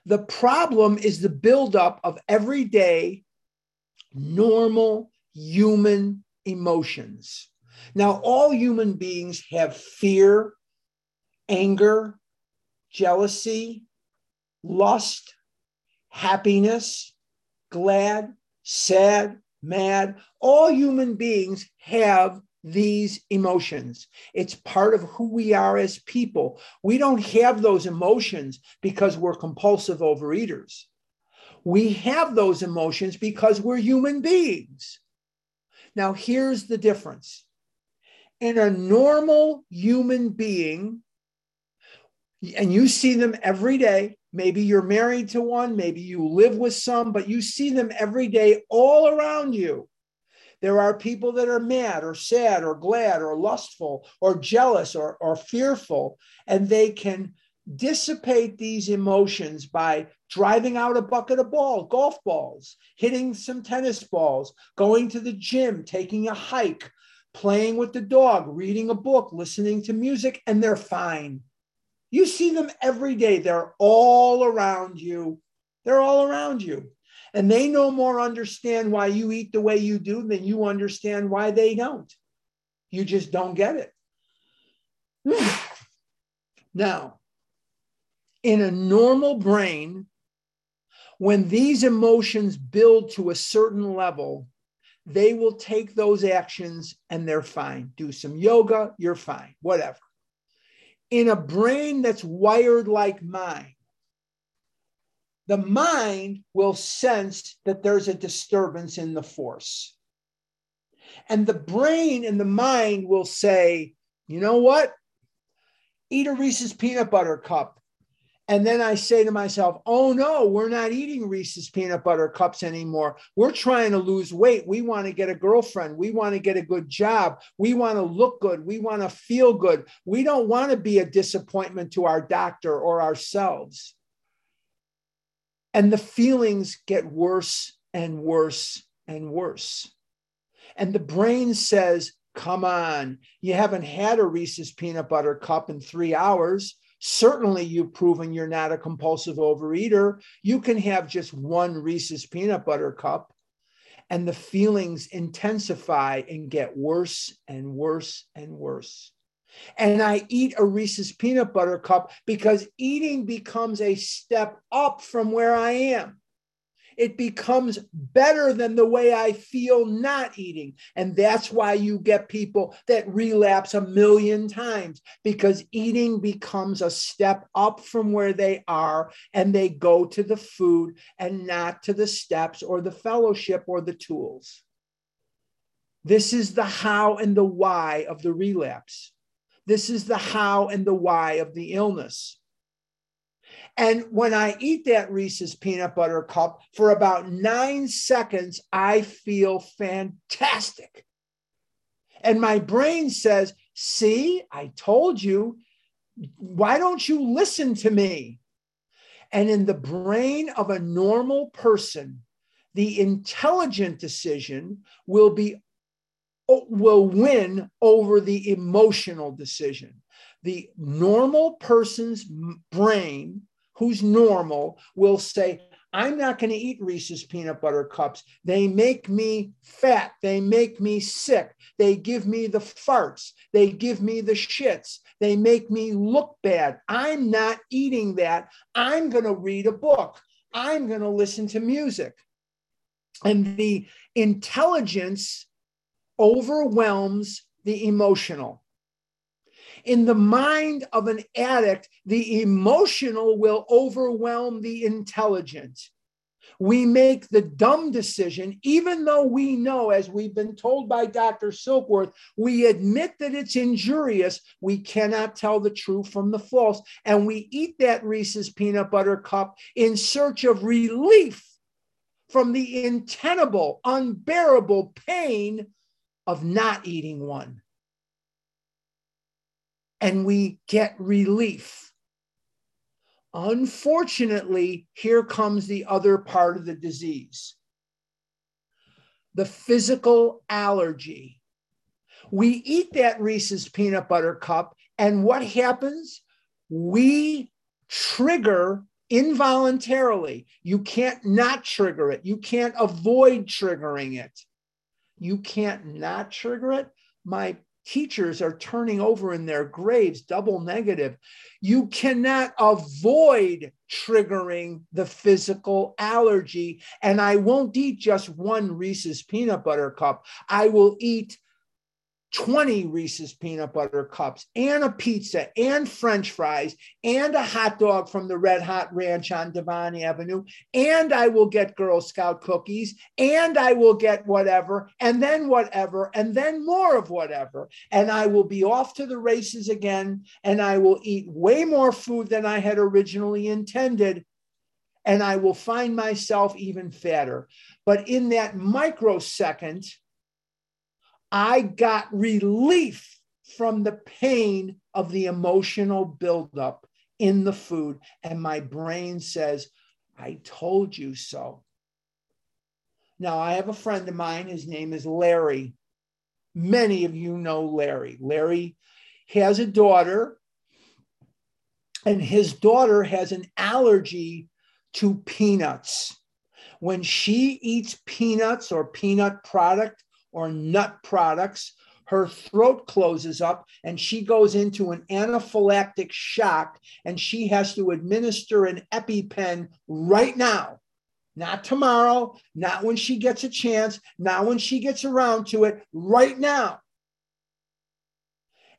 The problem is the buildup of everyday, normal human emotions. Now, all human beings have fear, anger, jealousy, lust, happiness, glad, sad, mad. All human beings have these emotions. It's part of who we are as people. We don't have those emotions because we're compulsive overeaters. We have those emotions because we're human beings. Now, here's the difference. In a normal human being, and you see them every day. Maybe you're married to one, maybe you live with some, but you see them every day all around you. There are people that are mad or sad or glad or lustful or jealous or, or fearful, and they can dissipate these emotions by driving out a bucket of ball, golf balls, hitting some tennis balls, going to the gym, taking a hike, playing with the dog, reading a book, listening to music, and they're fine. You see them every day. They're all around you. They're all around you. And they no more understand why you eat the way you do than you understand why they don't. You just don't get it. (sighs) now, in a normal brain, when these emotions build to a certain level, they will take those actions and they're fine. Do some yoga, you're fine, whatever in a brain that's wired like mine, the mind will sense that there's a disturbance in the force. And the brain and the mind will say, you know what? Eat a Reese's peanut butter cup. And then I say to myself, oh no, we're not eating Reese's peanut butter cups anymore. We're trying to lose weight. We want to get a girlfriend. We want to get a good job. We want to look good. We want to feel good. We don't want to be a disappointment to our doctor or ourselves. And the feelings get worse and worse and worse. And the brain says, come on, you haven't had a Reese's peanut butter cup in three hours. Certainly, you've proven you're not a compulsive overeater. You can have just one Reese's peanut butter cup, and the feelings intensify and get worse and worse and worse. And I eat a Reese's peanut butter cup because eating becomes a step up from where I am. It becomes better than the way I feel not eating. And that's why you get people that relapse a million times because eating becomes a step up from where they are and they go to the food and not to the steps or the fellowship or the tools. This is the how and the why of the relapse. This is the how and the why of the illness. And when I eat that Reese's peanut butter cup for about nine seconds, I feel fantastic. And my brain says, See, I told you, why don't you listen to me? And in the brain of a normal person, the intelligent decision will be will win over the emotional decision. The normal person's brain who's normal will say, I'm not going to eat Reese's peanut butter cups. They make me fat. They make me sick. They give me the farts. They give me the shits. They make me look bad. I'm not eating that. I'm going to read a book. I'm going to listen to music. And the intelligence overwhelms the emotional in the mind of an addict, the emotional will overwhelm the intelligent. We make the dumb decision, even though we know, as we've been told by Dr. Silkworth, we admit that it's injurious. We cannot tell the true from the false. And we eat that Reese's peanut butter cup in search of relief from the untenable, unbearable pain of not eating one and we get relief. Unfortunately, here comes the other part of the disease the physical allergy. We eat that Reese's peanut butter cup, and what happens? We trigger involuntarily. You can't not trigger it, you can't avoid triggering it. You can't not trigger it. My teachers are turning over in their graves, double negative. You cannot avoid triggering the physical allergy. And I won't eat just one Reese's peanut butter cup. I will eat 20 Reese's peanut butter cups and a pizza and french fries and a hot dog from the Red Hot Ranch on Devon Avenue. And I will get Girl Scout cookies and I will get whatever and then whatever and then more of whatever. And I will be off to the races again and I will eat way more food than I had originally intended. And I will find myself even fatter. But in that microsecond, I got relief from the pain of the emotional buildup in the food. And my brain says, I told you so. Now, I have a friend of mine. His name is Larry. Many of you know Larry. Larry has a daughter, and his daughter has an allergy to peanuts. When she eats peanuts or peanut product, or nut products, her throat closes up and she goes into an anaphylactic shock and she has to administer an EpiPen right now. Not tomorrow, not when she gets a chance, not when she gets around to it, right now.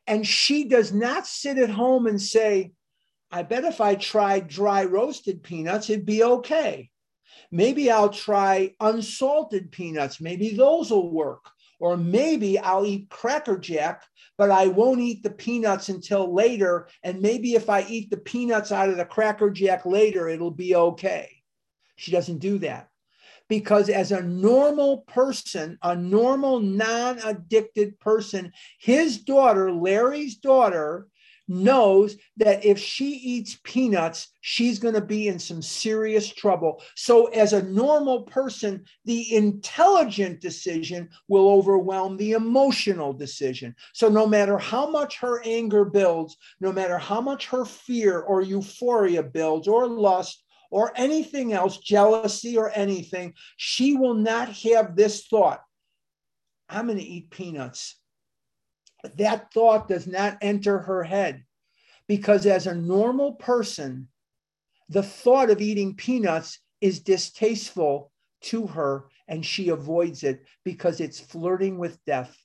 And she does not sit at home and say, I bet if I tried dry roasted peanuts, it'd be okay. Maybe I'll try unsalted peanuts. Maybe those will work. Or maybe I'll eat Cracker Jack, but I won't eat the peanuts until later. And maybe if I eat the peanuts out of the Cracker Jack later, it'll be okay. She doesn't do that. Because as a normal person, a normal non addicted person, his daughter, Larry's daughter, knows that if she eats peanuts, she's going to be in some serious trouble. So, as a normal person, the intelligent decision will overwhelm the emotional decision. So, no matter how much her anger builds, no matter how much her fear or euphoria builds, or lust, or anything else, jealousy or anything, she will not have this thought I'm going to eat peanuts that thought does not enter her head because as a normal person, the thought of eating peanuts is distasteful to her and she avoids it because it's flirting with death.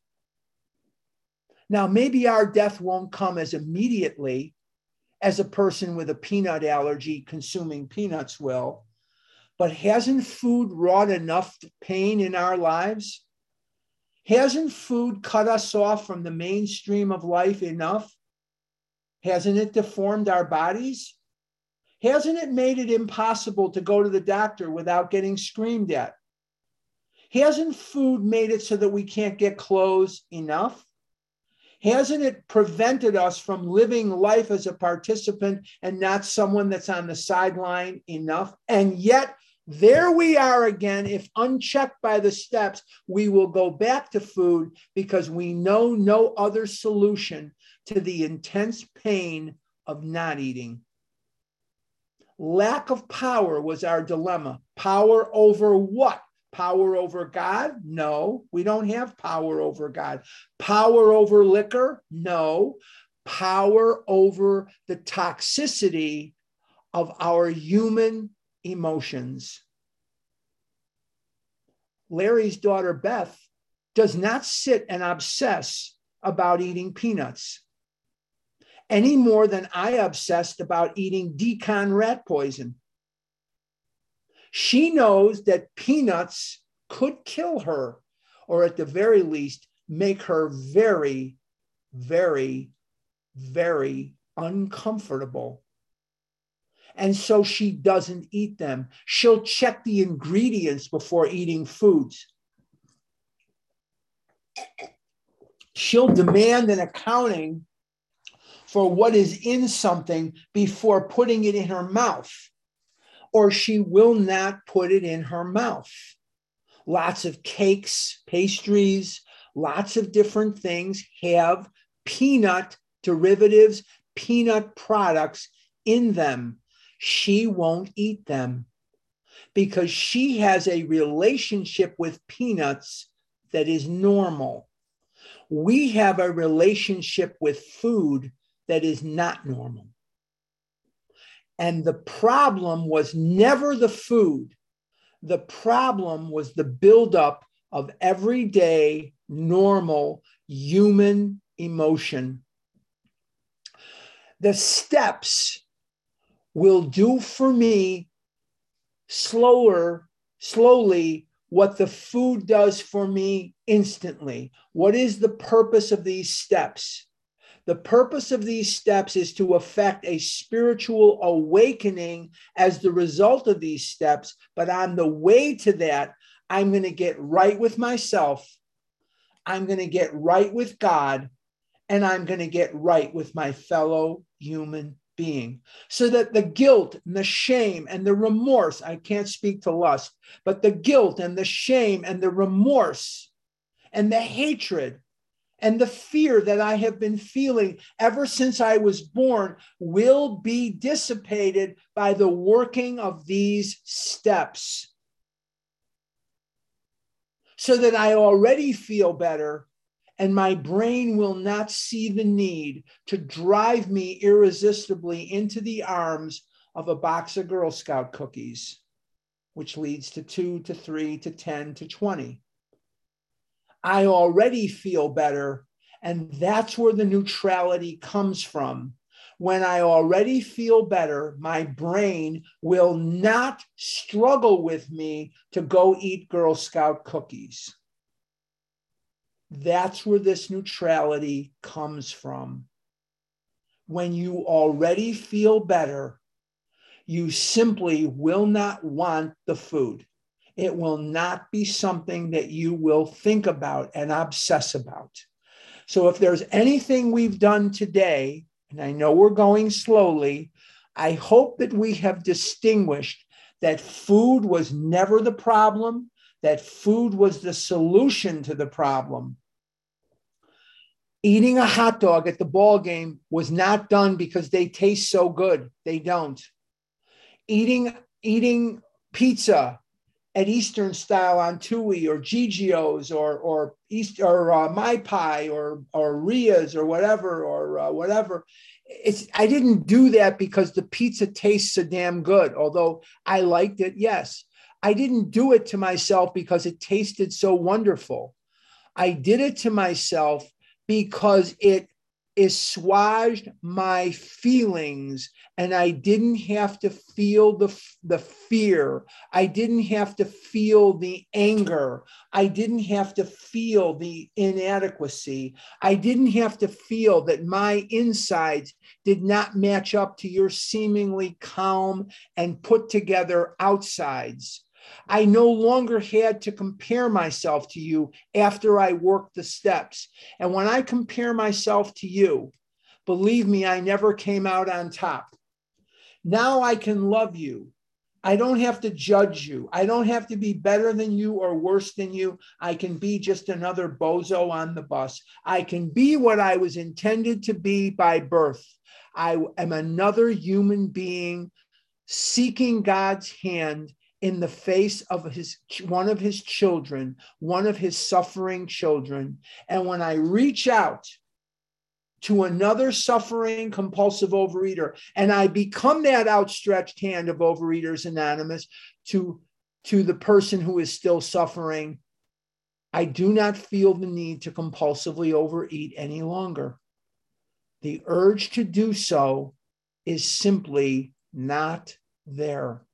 Now, maybe our death won't come as immediately as a person with a peanut allergy consuming peanuts will, but hasn't food wrought enough pain in our lives? Hasn't food cut us off from the mainstream of life enough? Hasn't it deformed our bodies? Hasn't it made it impossible to go to the doctor without getting screamed at? Hasn't food made it so that we can't get clothes enough? Hasn't it prevented us from living life as a participant and not someone that's on the sideline enough? And yet, there we are again. If unchecked by the steps, we will go back to food because we know no other solution to the intense pain of not eating. Lack of power was our dilemma. Power over what? Power over God? No, we don't have power over God. Power over liquor? No. Power over the toxicity of our human emotions. Larry's daughter, Beth, does not sit and obsess about eating peanuts any more than I obsessed about eating d-CON rat poison. She knows that peanuts could kill her, or at the very least, make her very, very, very uncomfortable. And so she doesn't eat them. She'll check the ingredients before eating foods. She'll demand an accounting for what is in something before putting it in her mouth, or she will not put it in her mouth. Lots of cakes, pastries, lots of different things have peanut derivatives, peanut products in them. She won't eat them because she has a relationship with peanuts that is normal. We have a relationship with food that is not normal. And the problem was never the food. The problem was the buildup of everyday, normal human emotion. The steps will do for me slower, slowly, what the food does for me instantly. What is the purpose of these steps? The purpose of these steps is to effect a spiritual awakening as the result of these steps. But on the way to that, I'm going to get right with myself. I'm going to get right with God. And I'm going to get right with my fellow human being. So that the guilt and the shame and the remorse, I can't speak to lust, but the guilt and the shame and the remorse and the hatred and the fear that I have been feeling ever since I was born will be dissipated by the working of these steps. So that I already feel better and my brain will not see the need to drive me irresistibly into the arms of a box of Girl Scout cookies, which leads to two to three to 10 to 20. I already feel better. And that's where the neutrality comes from. When I already feel better, my brain will not struggle with me to go eat Girl Scout cookies. That's where this neutrality comes from. When you already feel better, you simply will not want the food it will not be something that you will think about and obsess about. So, if there's anything we've done today, and I know we're going slowly, I hope that we have distinguished that food was never the problem, that food was the solution to the problem. Eating a hot dog at the ball game was not done because they taste so good. They don't. Eating eating pizza at Eastern style on Tui or Gigio's or or East or uh, My Pie or or Ria's or whatever or uh, whatever. it's I didn't do that because the pizza tastes so damn good, although I liked it, yes. I didn't do it to myself because it tasted so wonderful. I did it to myself because it assuaged my feelings and I didn't have to feel the, the fear. I didn't have to feel the anger. I didn't have to feel the inadequacy. I didn't have to feel that my insides did not match up to your seemingly calm and put together outsides. I no longer had to compare myself to you after I worked the steps. And when I compare myself to you, believe me, I never came out on top. Now I can love you. I don't have to judge you. I don't have to be better than you or worse than you. I can be just another bozo on the bus. I can be what I was intended to be by birth. I am another human being seeking God's hand in the face of his one of his children, one of his suffering children. And when I reach out to another suffering compulsive overeater and I become that outstretched hand of Overeaters Anonymous to, to the person who is still suffering, I do not feel the need to compulsively overeat any longer. The urge to do so is simply not there.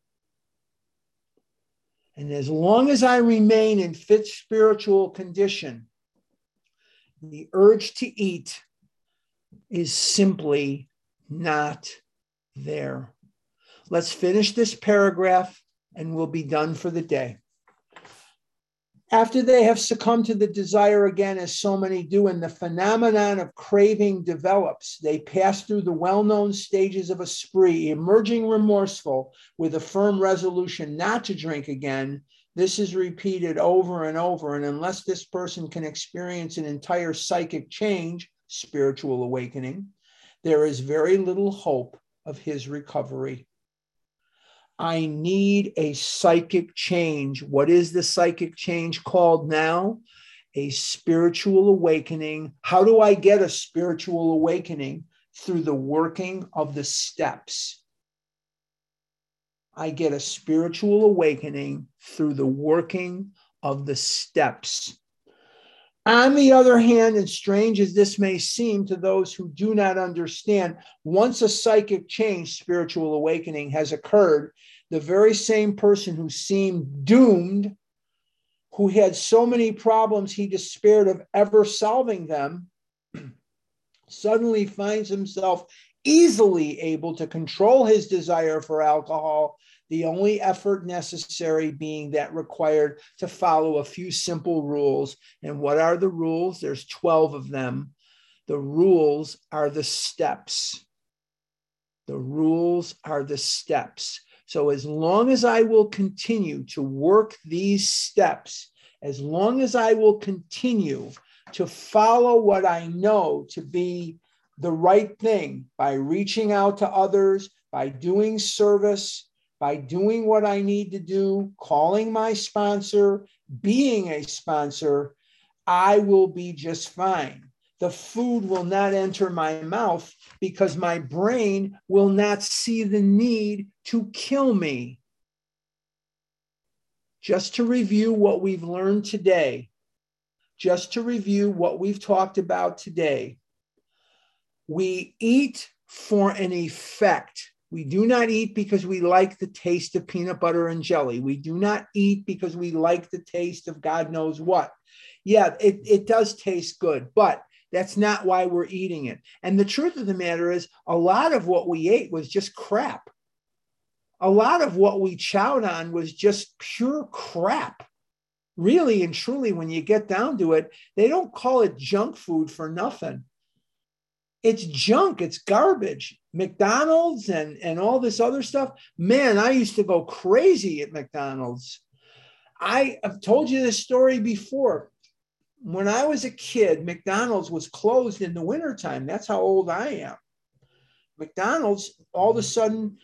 And as long as I remain in fit spiritual condition, the urge to eat is simply not there. Let's finish this paragraph and we'll be done for the day. After they have succumbed to the desire again, as so many do, and the phenomenon of craving develops, they pass through the well known stages of a spree, emerging remorseful with a firm resolution not to drink again. This is repeated over and over. And unless this person can experience an entire psychic change, spiritual awakening, there is very little hope of his recovery. I need a psychic change. What is the psychic change called now? A spiritual awakening. How do I get a spiritual awakening? Through the working of the steps. I get a spiritual awakening through the working of the steps. On the other hand, and strange as this may seem to those who do not understand, once a psychic change, spiritual awakening has occurred, the very same person who seemed doomed, who had so many problems he despaired of ever solving them, (clears throat) suddenly finds himself easily able to control his desire for alcohol the only effort necessary being that required to follow a few simple rules. And what are the rules? There's 12 of them. The rules are the steps. The rules are the steps. So, as long as I will continue to work these steps, as long as I will continue to follow what I know to be the right thing by reaching out to others, by doing service, by doing what I need to do, calling my sponsor, being a sponsor, I will be just fine. The food will not enter my mouth because my brain will not see the need to kill me. Just to review what we've learned today, just to review what we've talked about today, we eat for an effect we do not eat because we like the taste of peanut butter and jelly. We do not eat because we like the taste of God knows what. Yeah, it, it does taste good, but that's not why we're eating it. And the truth of the matter is, a lot of what we ate was just crap. A lot of what we chowed on was just pure crap. Really and truly, when you get down to it, they don't call it junk food for nothing it's junk. It's garbage. Mcdonald's and and all this other stuff. Man i used to go crazy at mcdonald's. I have told you this story before. When i was a kid mcdonald's was closed in the wintertime. That's how old i am. Mcdonald's all of a sudden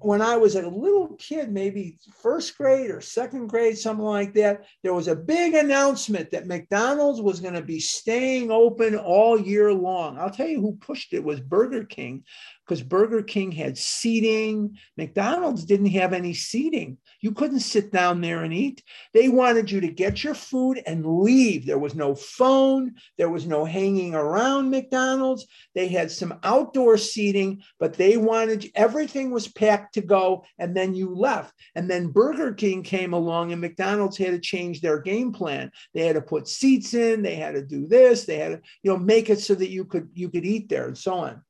when I was a little kid, maybe first grade or second grade, something like that, there was a big announcement that McDonald's was going to be staying open all year long. I'll tell you who pushed it was Burger King because Burger King had seating. McDonald's didn't have any seating. You couldn't sit down there and eat. They wanted you to get your food and leave. There was no phone, there was no hanging around McDonald's. They had some outdoor seating, but they wanted everything was packed to go and then you left. And then Burger King came along and McDonald's had to change their game plan. They had to put seats in, they had to do this, they had to, you know, make it so that you could you could eat there and so on.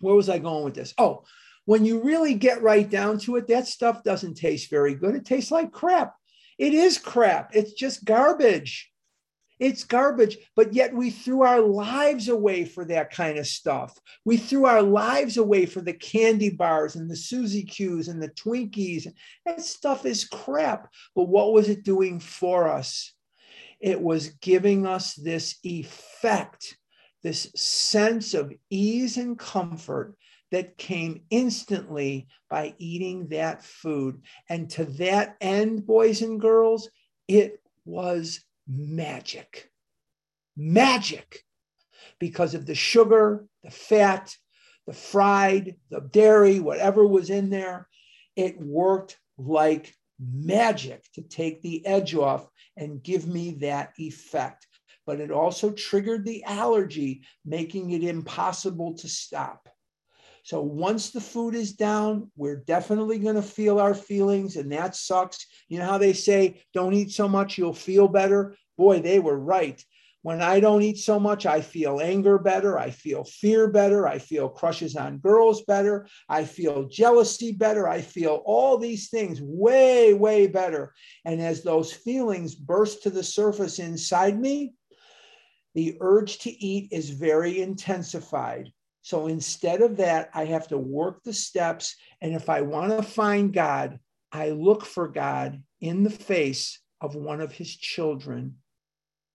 Where was I going with this? Oh, when you really get right down to it, that stuff doesn't taste very good. It tastes like crap. It is crap. It's just garbage. It's garbage, but yet we threw our lives away for that kind of stuff. We threw our lives away for the candy bars and the Suzy Q's and the Twinkies. That stuff is crap. But what was it doing for us? It was giving us this effect, this sense of ease and comfort that came instantly by eating that food. And to that end, boys and girls, it was magic. Magic because of the sugar, the fat, the fried, the dairy, whatever was in there. It worked like magic to take the edge off and give me that effect. But it also triggered the allergy, making it impossible to stop. So once the food is down, we're definitely going to feel our feelings, and that sucks. You know how they say, don't eat so much, you'll feel better? Boy, they were right. When I don't eat so much, I feel anger better. I feel fear better. I feel crushes on girls better. I feel jealousy better. I feel all these things way, way better. And as those feelings burst to the surface inside me, the urge to eat is very intensified. So instead of that, I have to work the steps. And if I want to find God, I look for God in the face of one of his children,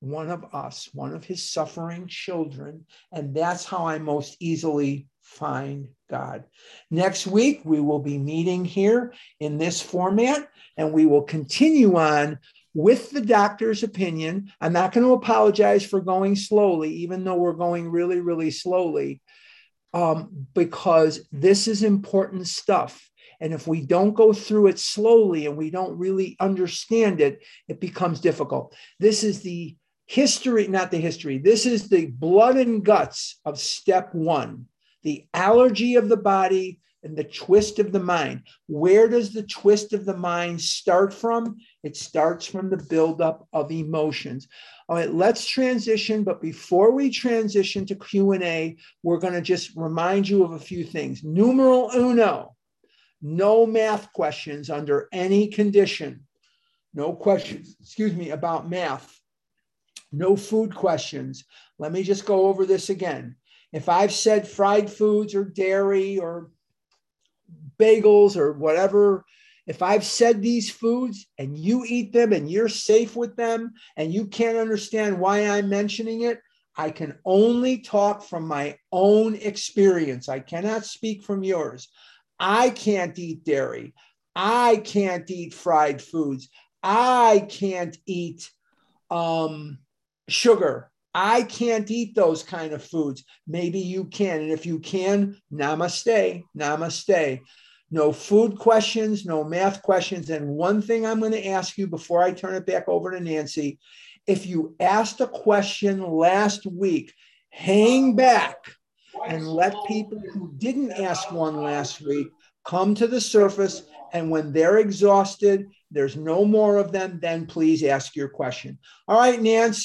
one of us, one of his suffering children. And that's how I most easily find God. Next week, we will be meeting here in this format, and we will continue on with the doctor's opinion. I'm not going to apologize for going slowly, even though we're going really, really slowly um, because this is important stuff. And if we don't go through it slowly and we don't really understand it, it becomes difficult. This is the history, not the history, this is the blood and guts of step one the allergy of the body and the twist of the mind. Where does the twist of the mind start from? It starts from the buildup of emotions. All right, let's transition. But before we transition to Q&A, we're going to just remind you of a few things. Numeral uno, no math questions under any condition. No questions, excuse me, about math. No food questions. Let me just go over this again. If I've said fried foods or dairy or bagels or whatever if I've said these foods and you eat them and you're safe with them and you can't understand why I'm mentioning it, I can only talk from my own experience. I cannot speak from yours. I can't eat dairy. I can't eat fried foods. I can't eat um, sugar. I can't eat those kind of foods. Maybe you can. And if you can, namaste, namaste no food questions, no math questions. And one thing I'm going to ask you before I turn it back over to Nancy if you asked a question last week, hang back and let people who didn't ask one last week come to the surface. And when they're exhausted, there's no more of them, then please ask your question. All right, Nancy.